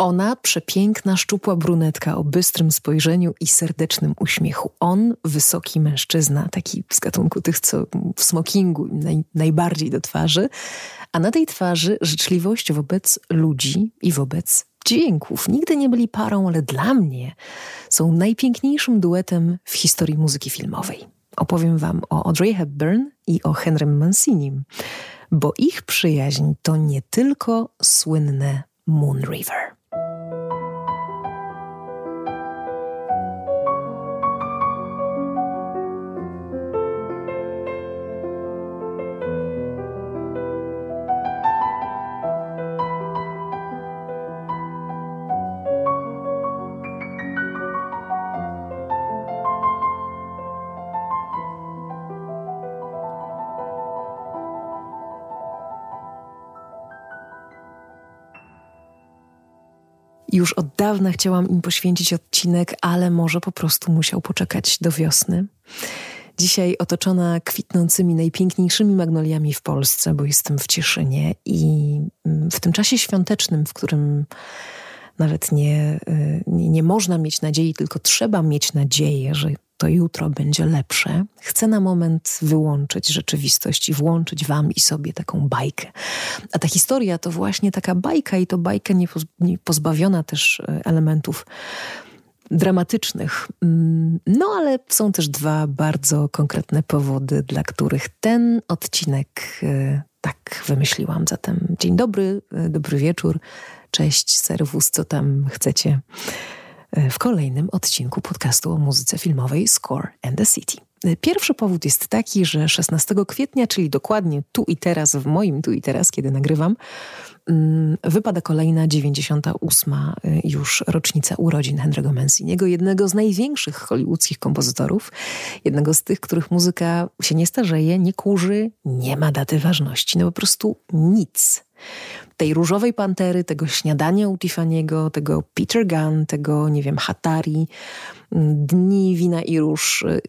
Ona, przepiękna, szczupła brunetka o bystrym spojrzeniu i serdecznym uśmiechu. On, wysoki mężczyzna, taki z gatunku tych, co w smokingu naj, najbardziej do twarzy, a na tej twarzy życzliwość wobec ludzi i wobec dźwięków. Nigdy nie byli parą, ale dla mnie są najpiękniejszym duetem w historii muzyki filmowej. Opowiem wam o Audrey Hepburn i o Henrym Mancinim, bo ich przyjaźń to nie tylko słynne Moon River. Już od dawna chciałam im poświęcić odcinek, ale może po prostu musiał poczekać do wiosny. Dzisiaj otoczona kwitnącymi najpiękniejszymi magnoliami w Polsce, bo jestem w Cieszynie i mm, w tym czasie świątecznym, w którym nawet nie, y, nie, nie można mieć nadziei, tylko trzeba mieć nadzieję, że to jutro będzie lepsze, chcę na moment wyłączyć rzeczywistość i włączyć Wam i sobie taką bajkę. A ta historia to właśnie taka bajka i to bajka nie pozbawiona też e, elementów dramatycznych. Mm, no ale są też dwa bardzo konkretne powody, dla których ten odcinek e, tak wymyśliłam. Zatem dzień dobry, e, dobry wieczór, cześć, serwus, co tam chcecie w kolejnym odcinku podcastu o muzyce filmowej Score and the City. Pierwszy powód jest taki, że 16 kwietnia, czyli dokładnie tu i teraz, w moim tu i teraz, kiedy nagrywam, mm, wypada kolejna 98. Y, już rocznica urodzin Henry'ego Manciniego, jednego z największych hollywoodzkich kompozytorów, jednego z tych, których muzyka się nie starzeje, nie kurzy, nie ma daty ważności, no po prostu nic tej różowej pantery, tego śniadania u Tiffany'ego, tego Peter Gunn, tego, nie wiem, Hatari, mm, Dni Wina i Róż, y,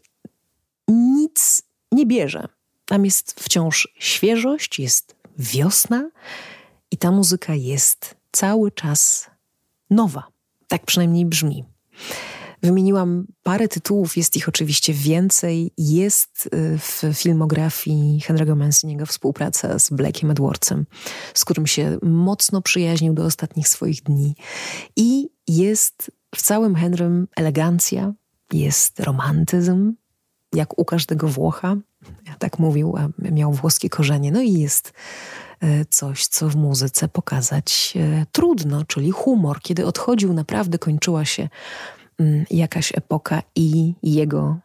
nic nie bierze. Tam jest wciąż świeżość, jest wiosna i ta muzyka jest cały czas nowa. Tak przynajmniej brzmi. Wymieniłam parę tytułów, jest ich oczywiście więcej. Jest y, w filmografii Henry'ego Manciniego współpraca z Blackiem Edwardsem, z którym się mocno przyjaźnił do ostatnich swoich dni. I jest w całym Henrym elegancja, jest romantyzm, jak u każdego Włocha. Ja tak mówił, a miał włoskie korzenie. No i jest y, coś, co w muzyce pokazać y, trudno, czyli humor. Kiedy odchodził, naprawdę kończyła się jakaś epoka i jego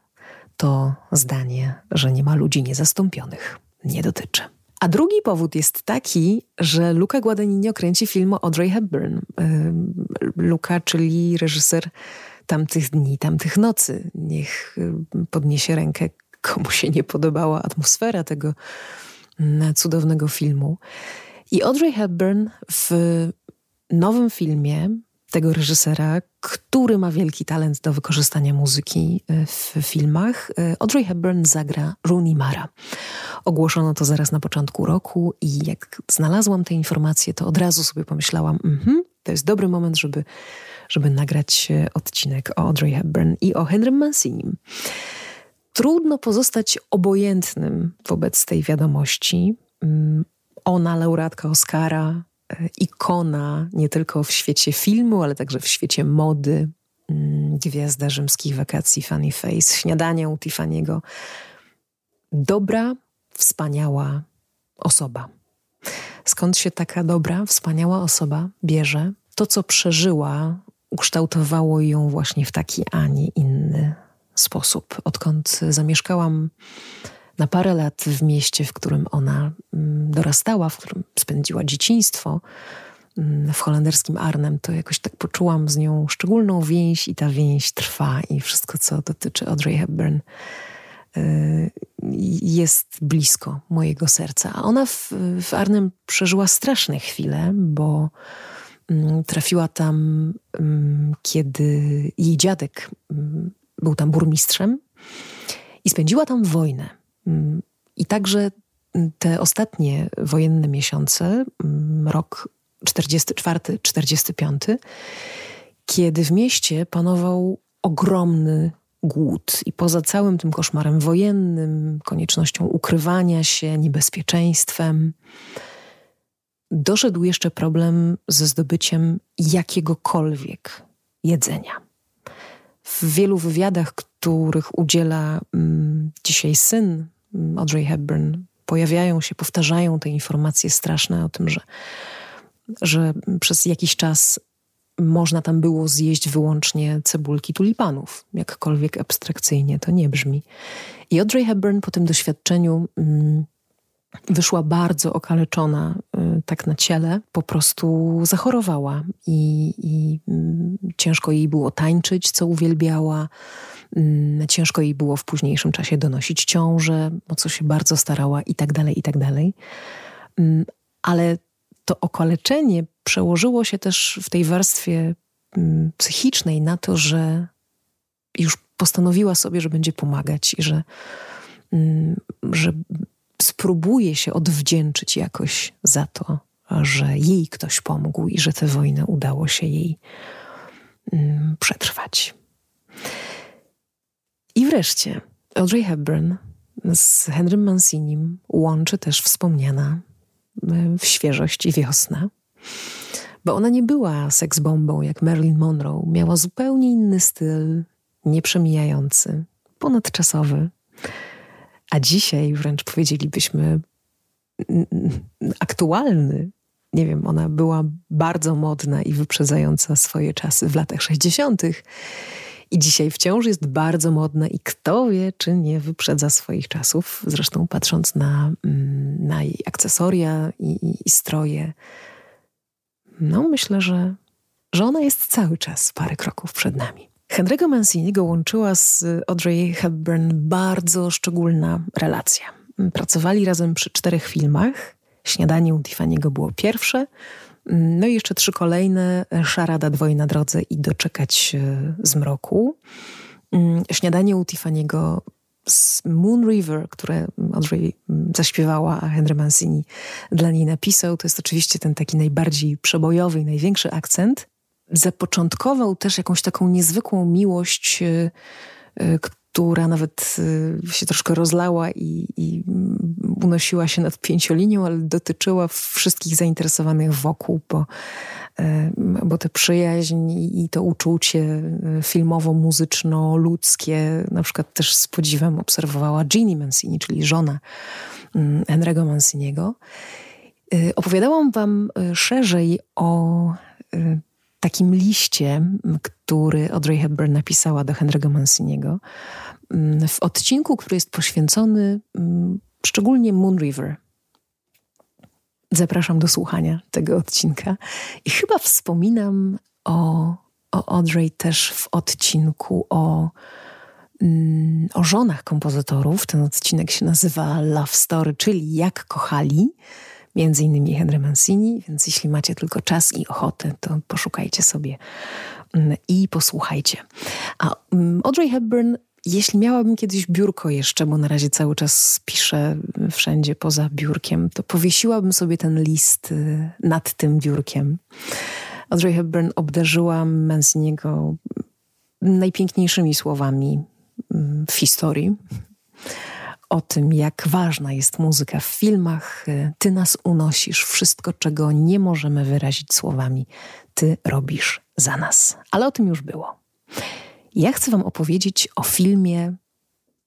to zdanie, że nie ma ludzi niezastąpionych, nie dotyczy. A drugi powód jest taki, że Luca Guadagnino kręci film o Audrey Hepburn. Luca, czyli reżyser tamtych dni, tamtych nocy. Niech podniesie rękę, komu się nie podobała atmosfera tego mm, cudownego filmu. I Audrey Hepburn w nowym filmie tego reżysera, który ma wielki talent do wykorzystania muzyki e, w filmach. E, Audrey Hepburn zagra Rooney Mara. Ogłoszono to zaraz na początku roku i jak znalazłam te informacje, to od razu sobie pomyślałam, mm to jest dobry moment, żeby, żeby nagrać e, odcinek o Audrey Hepburn i o Henrym Mancinim. Trudno pozostać obojętnym wobec tej wiadomości. Mm, ona, laureatka Oscara, ikona nie tylko w świecie filmu, ale także w świecie mody. Mm, gwiazda rzymskich wakacji Fanny Face, śniadanie u Tiffany'ego. Dobra, wspaniała osoba. Skąd się taka dobra, wspaniała osoba bierze? To, co przeżyła, ukształtowało ją właśnie w taki, a nie inny sposób. Odkąd zamieszkałam na parę lat w mieście, w którym ona mm, dorastała, w którym spędziła dzieciństwo, mm, w holenderskim Arnhem, to jakoś tak poczułam z nią szczególną więź i ta więź trwa i wszystko, co dotyczy Audrey Hepburn y, jest blisko mojego serca. A ona w, w Arnhem przeżyła straszne chwile, bo mm, trafiła tam, kiedy jej dziadek był tam burmistrzem i spędziła tam wojnę. I także te ostatnie wojenne miesiące, rok 44-45, kiedy w mieście panował ogromny głód i poza całym tym koszmarem wojennym, koniecznością ukrywania się, niebezpieczeństwem, doszedł jeszcze problem ze zdobyciem jakiegokolwiek jedzenia. W wielu wywiadach, których udziela um, dzisiaj syn Audrey Hepburn, pojawiają się, powtarzają te informacje straszne o tym, że, że przez jakiś czas można tam było zjeść wyłącznie cebulki tulipanów, jakkolwiek abstrakcyjnie to nie brzmi. I Audrey Hepburn po tym doświadczeniu um, wyszła bardzo okaleczona y, tak na ciele, po prostu zachorowała i, i mm, ciężko jej było tańczyć, co uwielbiała. Mm, ciężko jej było w późniejszym czasie donosić ciążę, o co się bardzo starała i tak dalej, i tak dalej. Mm, ale to okaleczenie przełożyło się też w tej warstwie psychicznej na to, że już postanowiła sobie, że będzie pomagać i że, że spróbuje się odwdzięczyć jakoś za to, że jej ktoś pomógł i że tę wojnę udało się jej mm, przetrwać. I wreszcie Audrey Hepburn z Henrym Mancinim łączy też wspomniana w świeżość i wiosna, bo ona nie była seksbombą jak Marilyn Monroe, miała zupełnie inny styl, nieprzemijający, ponadczasowy a dzisiaj wręcz powiedzielibyśmy aktualny. Nie wiem, ona była bardzo modna i wyprzedzająca swoje czasy w latach 60. I dzisiaj wciąż jest bardzo modna i kto wie, czy nie wyprzedza swoich czasów. Zresztą patrząc na, mm, na jej akcesoria i, i, i stroje, no myślę, że, że ona jest cały czas parę kroków przed nami. Henry'ego Manciniego łączyła z Audrey Hepburn bardzo szczególna relacja. Pracowali razem przy czterech filmach. Śniadanie u Tiffany'ego było pierwsze, no i jeszcze trzy kolejne, Szarada, Dwoje na drodze i Doczekać zmroku. Śniadanie u Tiffany'ego z Moon River, które Audrey zaśpiewała, a Henry Mancini dla niej napisał, to jest oczywiście ten taki najbardziej przebojowy i największy akcent. Zapoczątkował też jakąś taką niezwykłą miłość, y, y, która nawet y, się troszkę rozlała i, i, unosiła się nad pięciolinią, ale dotyczyła wszystkich zainteresowanych wokół, bo, bo tę przyjaźń i to uczucie filmowo-muzyczno-ludzkie na przykład też z podziwem obserwowała Ginny Mancini, czyli żona Henry'ego Manciniego. Opowiadałam wam szerzej o takim liście, który Audrey Hepburn napisała do Henry'ego Manciniego, w odcinku, który jest poświęcony szczególnie Moon River. Zapraszam do słuchania tego odcinka. I chyba wspominam o, o Audrey też w odcinku o, mm, o żonach kompozytorów. Ten odcinek się nazywa Love Story, czyli Jak kochali między innymi Henry Mancini, więc jeśli macie tylko czas i ochotę, to poszukajcie sobie mm, i posłuchajcie. A mm, Audrey Hepburn jeśli miałabym kiedyś biurko jeszcze, bo na razie cały czas piszę wszędzie poza biurkiem, to powiesiłabym sobie ten list y, nad tym biurkiem. Audrey Hepburn obdarzyła Manciniego najpiękniejszymi słowami mm, w historii o tym, jak ważna jest muzyka w filmach. Ty nas unosisz, wszystko, czego nie możemy wyrazić słowami, ty robisz za nas. Ale o tym już było. Ja chcę Wam opowiedzieć o filmie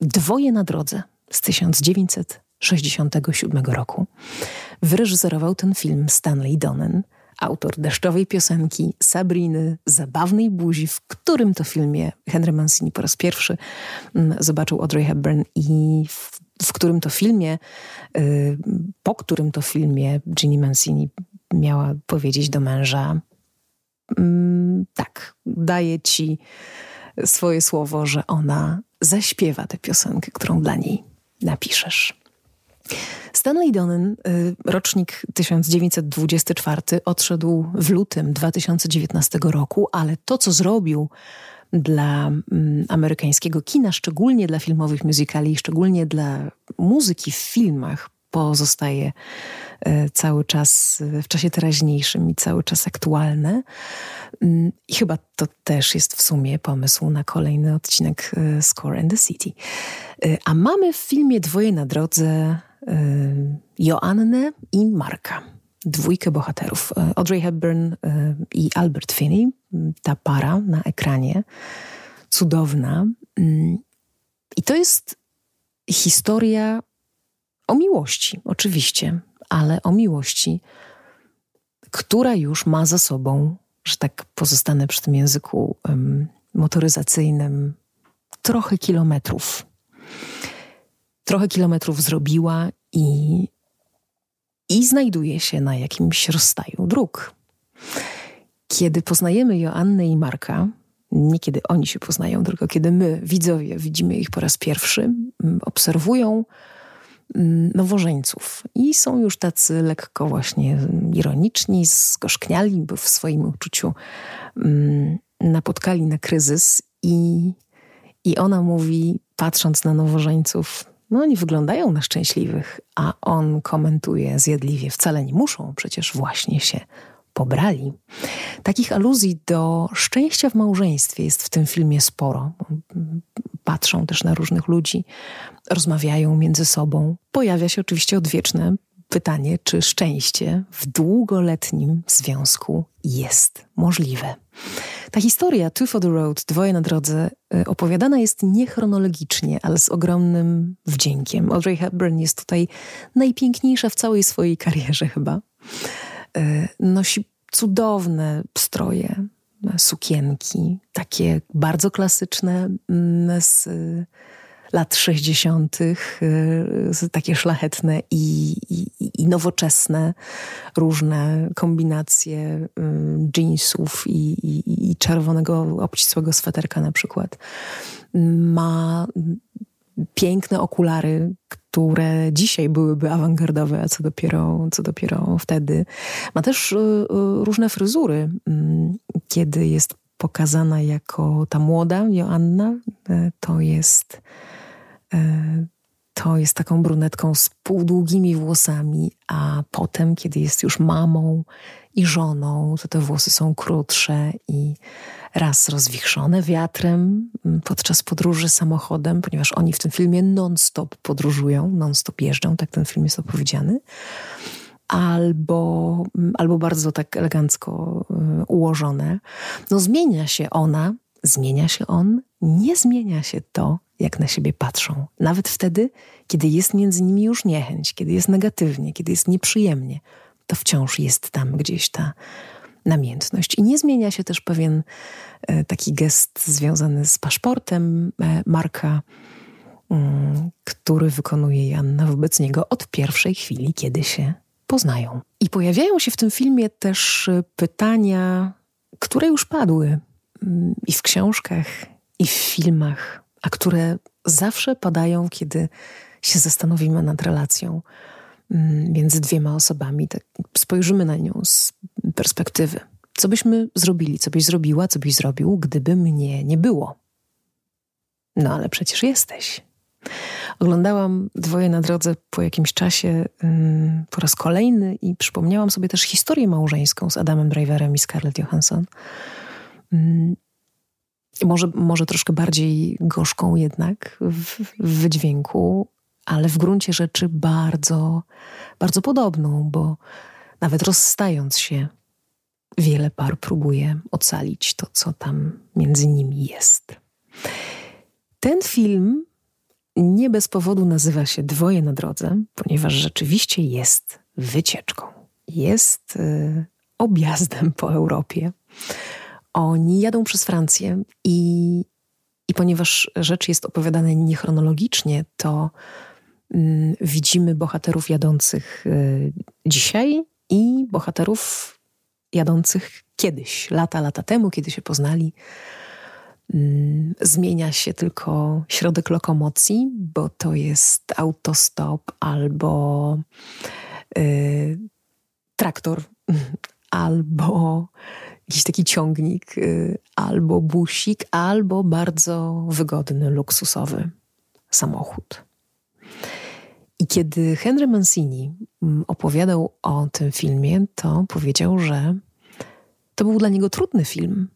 Dwoje na drodze z 1967 roku. Wyreżyserował ten film Stanley Donen autor deszczowej piosenki, Sabriny, zabawnej buzi, w którym to filmie Henry Mancini po raz pierwszy mm, zobaczył Audrey Hepburn i w, w którym to filmie, y, po którym to filmie Ginny Mancini miała powiedzieć do męża mm, tak, daję ci swoje słowo, że ona zaśpiewa tę piosenkę, którą dla niej napiszesz. Stanley Donen, y, rocznik 1924, odszedł w lutym 2019 roku, ale to, co zrobił dla mm, amerykańskiego kina, szczególnie dla filmowych musicali, szczególnie dla muzyki w filmach, pozostaje e, cały czas w czasie teraźniejszym i cały czas aktualne. Mm, I chyba to też jest w sumie pomysł na kolejny odcinek e, Score and the City. A mamy w filmie dwoje na drodze Joannę i Marka. Dwójkę bohaterów. Audrey Hepburn i Albert Finney. Ta para na ekranie. Cudowna. Mm, I to jest historia o miłości, oczywiście, ale o miłości, która już ma za sobą, że tak pozostanę przy tym języku motoryzacyjnym, trochę kilometrów. Trochę kilometrów zrobiła i, i znajduje się na jakimś rozstaju dróg. Kiedy poznajemy Joannę i Marka, nie kiedy oni się poznają, tylko kiedy my, widzowie, widzimy ich po raz pierwszy, obserwują Mm, nowożeńców. I są już tacy lekko właśnie ironiczni, zgorzkniali, bo w swoim uczuciu napotkali na kryzys i, i ona mówi, patrząc na nowożeńców, no oni wyglądają na szczęśliwych, a on komentuje zjadliwie, wcale nie muszą, przecież właśnie się pobrali. Takich aluzji do szczęścia w małżeństwie jest w tym filmie sporo. Patrzą też na różnych ludzi, rozmawiają między sobą. Pojawia się oczywiście odwieczne pytanie, czy szczęście w długoletnim związku jest możliwe. Ta historia Two for the Road, dwoje na drodze, y, opowiadana jest niechronologicznie, ale z ogromnym wdziękiem. Audrey Hepburn jest tutaj najpiękniejsza w całej swojej karierze chyba. Y, nosi cudowne stroje, sukienki, takie bardzo klasyczne mm, z lat 60., y, takie szlachetne i, i, i, nowoczesne, różne kombinacje jeansów i, i, czerwonego obcisłego sweterka na przykład. Ma piękne okulary, które dzisiaj byłyby awangardowe, a co dopiero, co dopiero wtedy. Ma też y, y, różne fryzury, mm, kiedy jest pokazana jako ta młoda Joanna, to jest to jest taką brunetką z półdługimi włosami, a potem, kiedy jest już mamą i żoną, to te włosy są krótsze i raz rozwichrzone wiatrem mm, podczas podróży samochodem, ponieważ oni w tym filmie non-stop podróżują, non-stop jeżdżą, tak ten film jest opowiedziany. Albo, mm, albo bardzo tak elegancko y, ułożone. No zmienia się ona, zmienia się on, nie zmienia się to, jak na siebie patrzą. Nawet wtedy, kiedy jest między nimi już niechęć, kiedy jest negatywnie, kiedy jest nieprzyjemnie, to wciąż jest tam gdzieś ta namiętność. I nie zmienia się też pewien e, taki gest związany z paszportem e, Marka, mm, który wykonuje Janna wobec niego od pierwszej chwili, kiedy się poznają. I pojawiają się w tym filmie też e, pytania, które już padły mm, i w książkach, i w filmach, a które zawsze padają, kiedy się zastanowimy nad relacją mm, między dwiema osobami. Tak spojrzymy na nią z perspektywy. Co byśmy zrobili, co byś zrobiła, co byś zrobił, gdyby mnie nie było? No ale przecież jesteś. Oglądałam Dwoje na drodze po jakimś czasie mm, po raz kolejny i przypomniałam sobie też historię małżeńską z Adamem Driverem i Scarlett Johansson. Mm, może, może troszkę bardziej gorzką jednak w, w wydźwięku, ale w gruncie rzeczy bardzo, bardzo podobną, bo nawet rozstając się, wiele par próbuje ocalić to, co tam między nimi jest. Ten film nie bez powodu nazywa się Dwoje na drodze, ponieważ rzeczywiście jest wycieczką. Jest y, objazdem po Europie. Oni jadą przez Francję i, i ponieważ rzecz jest opowiadana niechronologicznie, to mm, widzimy bohaterów jadących y, dzisiaj i bohaterów jadących kiedyś, lata, lata temu, kiedy się poznali. Mm, zmienia się tylko środek lokomocji, bo to jest autostop albo y, traktor, albo jakiś taki ciągnik, y, albo busik, albo bardzo wygodny, luksusowy samochód. I kiedy Henry Mancini mm, opowiadał o tym filmie, to powiedział, że to był dla niego trudny film.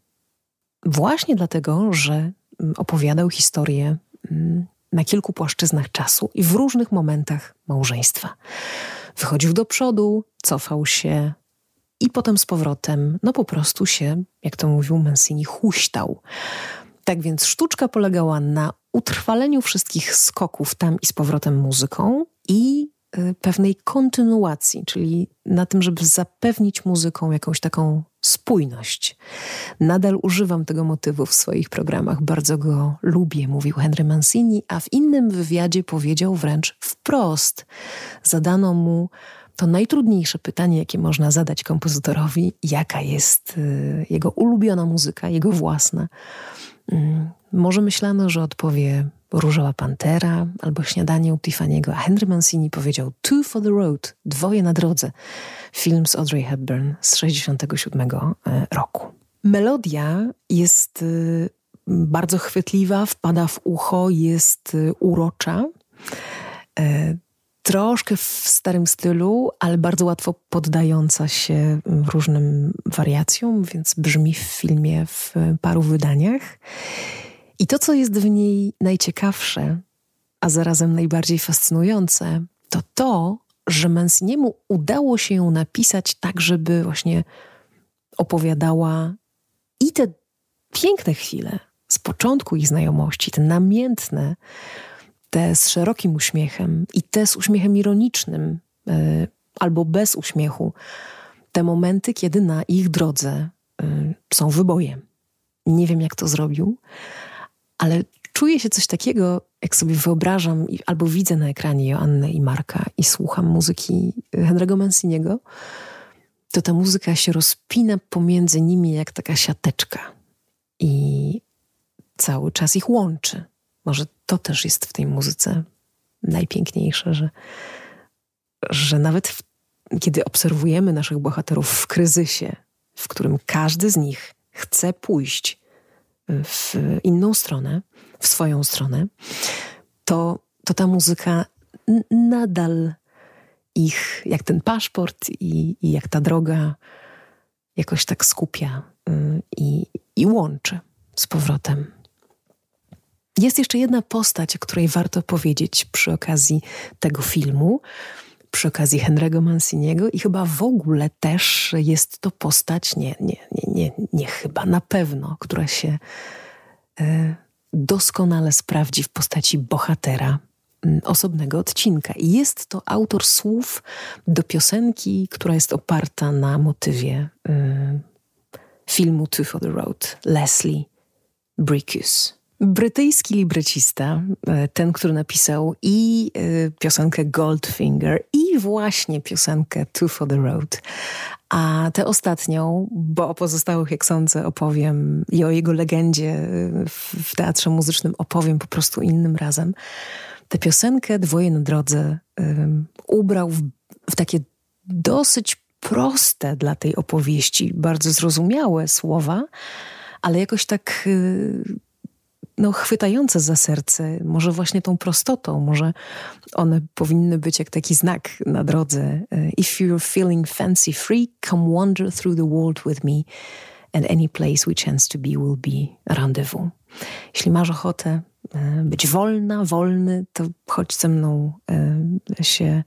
Właśnie dlatego, że mm, opowiadał historię mm, na kilku płaszczyznach czasu i w różnych momentach małżeństwa. Wychodził do przodu, cofał się i potem z powrotem, no po prostu się, jak to mówił Mancini, huśtał. Tak więc sztuczka polegała na utrwaleniu wszystkich skoków tam i z powrotem muzyką i y, pewnej kontynuacji, czyli na tym, żeby zapewnić muzyką jakąś taką spójność. Nadal używam tego motywu w swoich programach, bardzo go lubię, mówił Henry Mancini, a w innym wywiadzie powiedział wręcz wprost. Zadano mu to najtrudniejsze pytanie, jakie można zadać kompozytorowi, jaka jest y, jego ulubiona muzyka, jego własna. Mm, może myślano, że odpowie Różowa Pantera albo Śniadanie u Tiffany'ego, a Henry Mancini powiedział Two for the Road, dwoje na drodze. Film z Audrey Hepburn z 67 e, roku. Melodia jest y, bardzo chwytliwa, wpada w ucho, jest y, urocza. Troszkę w starym stylu, ale bardzo łatwo poddająca się różnym wariacjom, więc brzmi w filmie w paru wydaniach. I to, co jest w niej najciekawsze, a zarazem najbardziej fascynujące, to to, że Manciniemu udało się ją napisać tak, żeby właśnie opowiadała i te piękne chwile z początku ich znajomości, te namiętne, te z szerokim uśmiechem i te z uśmiechem ironicznym y, albo bez uśmiechu, te momenty, kiedy na ich drodze y, są wybojem. Nie wiem, jak to zrobił, ale czuję się coś takiego, jak sobie wyobrażam albo widzę na ekranie Joannę i Marka i słucham muzyki Henry'ego Manciniego, to ta muzyka się rozpina pomiędzy nimi jak taka siateczka i cały czas ich łączy. Może to też jest w tej muzyce najpiękniejsze, że, że nawet w, kiedy obserwujemy naszych bohaterów w kryzysie, w którym każdy z nich chce pójść w inną stronę, w swoją stronę, to, to ta muzyka nadal ich, jak ten paszport i, i jak ta droga, jakoś tak skupia y, i, i łączy z powrotem. Jest jeszcze jedna postać, o której warto powiedzieć przy okazji tego filmu, przy okazji Henry'ego Manciniego i chyba w ogóle też jest to postać, nie, nie, nie, nie, nie chyba, na pewno, która się e, doskonale sprawdzi w postaci bohatera osobnego odcinka. I jest to autor słów do piosenki, która jest oparta na motywie e, filmu Two for the Road, Leslie Brickus. Brytyjski librecista, e, ten, który napisał i e, piosenkę Goldfinger, i właśnie piosenkę Two for the Road. A tę ostatnią, bo o pozostałych, jak sądzę, opowiem i o jego legendzie e, w teatrze muzycznym opowiem po prostu innym razem. Tę piosenkę Dwoje na drodze ubrał w, w takie dosyć proste dla tej opowieści, bardzo zrozumiałe słowa, ale jakoś tak no, chwytające za serce, może właśnie tą prostotą, może one powinny być jak taki znak na drodze. E, If you're feeling fancy free, come wander through the world with me and any place we chance to be will be rendezvous. Jeśli masz ochotę e, być wolna, wolny, to chodź ze mną e, się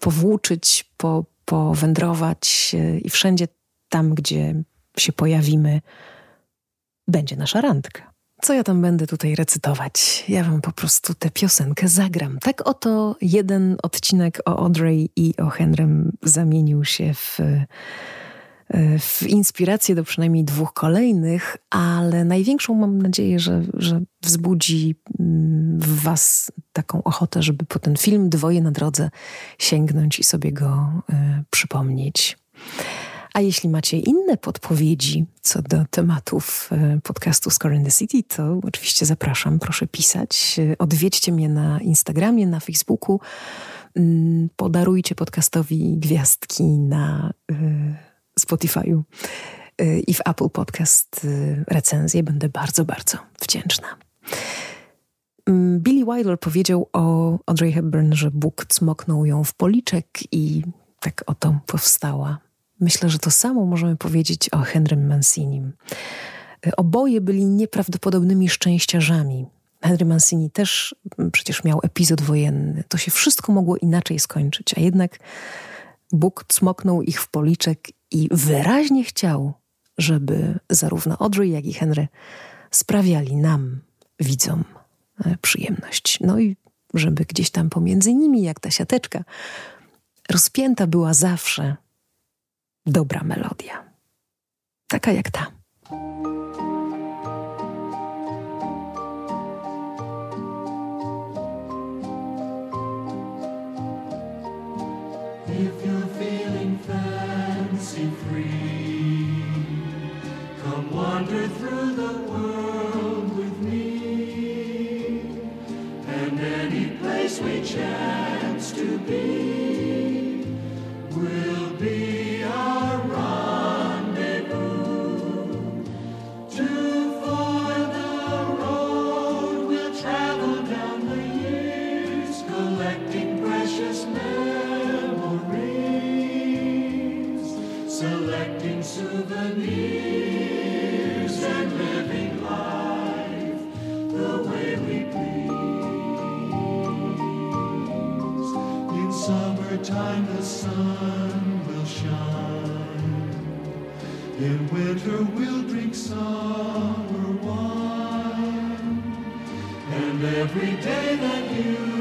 powłóczyć, po, powędrować i wszędzie tam, gdzie się pojawimy, będzie nasza randka. Co ja tam będę tutaj recytować? Ja wam po prostu tę piosenkę zagram. Tak oto jeden odcinek o Audrey i o Henrym zamienił się w, e, w inspirację do przynajmniej dwóch kolejnych, ale największą mam nadzieję, że, że wzbudzi mm, w was taką ochotę, żeby po ten film Dwoje na drodze sięgnąć i sobie go y, przypomnieć. A jeśli macie inne podpowiedzi co do tematów e, podcastu Score in the City, to oczywiście zapraszam, proszę pisać. Odwiedźcie mnie na Instagramie, na Facebooku. Mm, podarujcie podcastowi gwiazdki na e, Spotify'u e, i w Apple Podcast recenzję. Będę bardzo, bardzo wdzięczna. Mm, Billy Wilder powiedział o Audrey Hepburn, że Bóg cmoknął ją w policzek i tak oto powstała. Myślę, że to samo możemy powiedzieć o Henrym Mancinim. Oboje byli nieprawdopodobnymi szczęściarzami. Henry Mancini też mm, przecież miał epizod wojenny. To się wszystko mogło inaczej skończyć, a jednak Bóg cmoknął ich w policzek i wyraźnie chciał, żeby zarówno Audrey, jak i Henry sprawiali nam, widzom, e, przyjemność. No i żeby gdzieś tam pomiędzy nimi, jak ta siateczka, rozpięta była zawsze dobra melodia. Taka jak ta. If you're feeling fancy free, come wander through the world with me, and any place we chance to be In winter we'll drink summer wine. And every day that you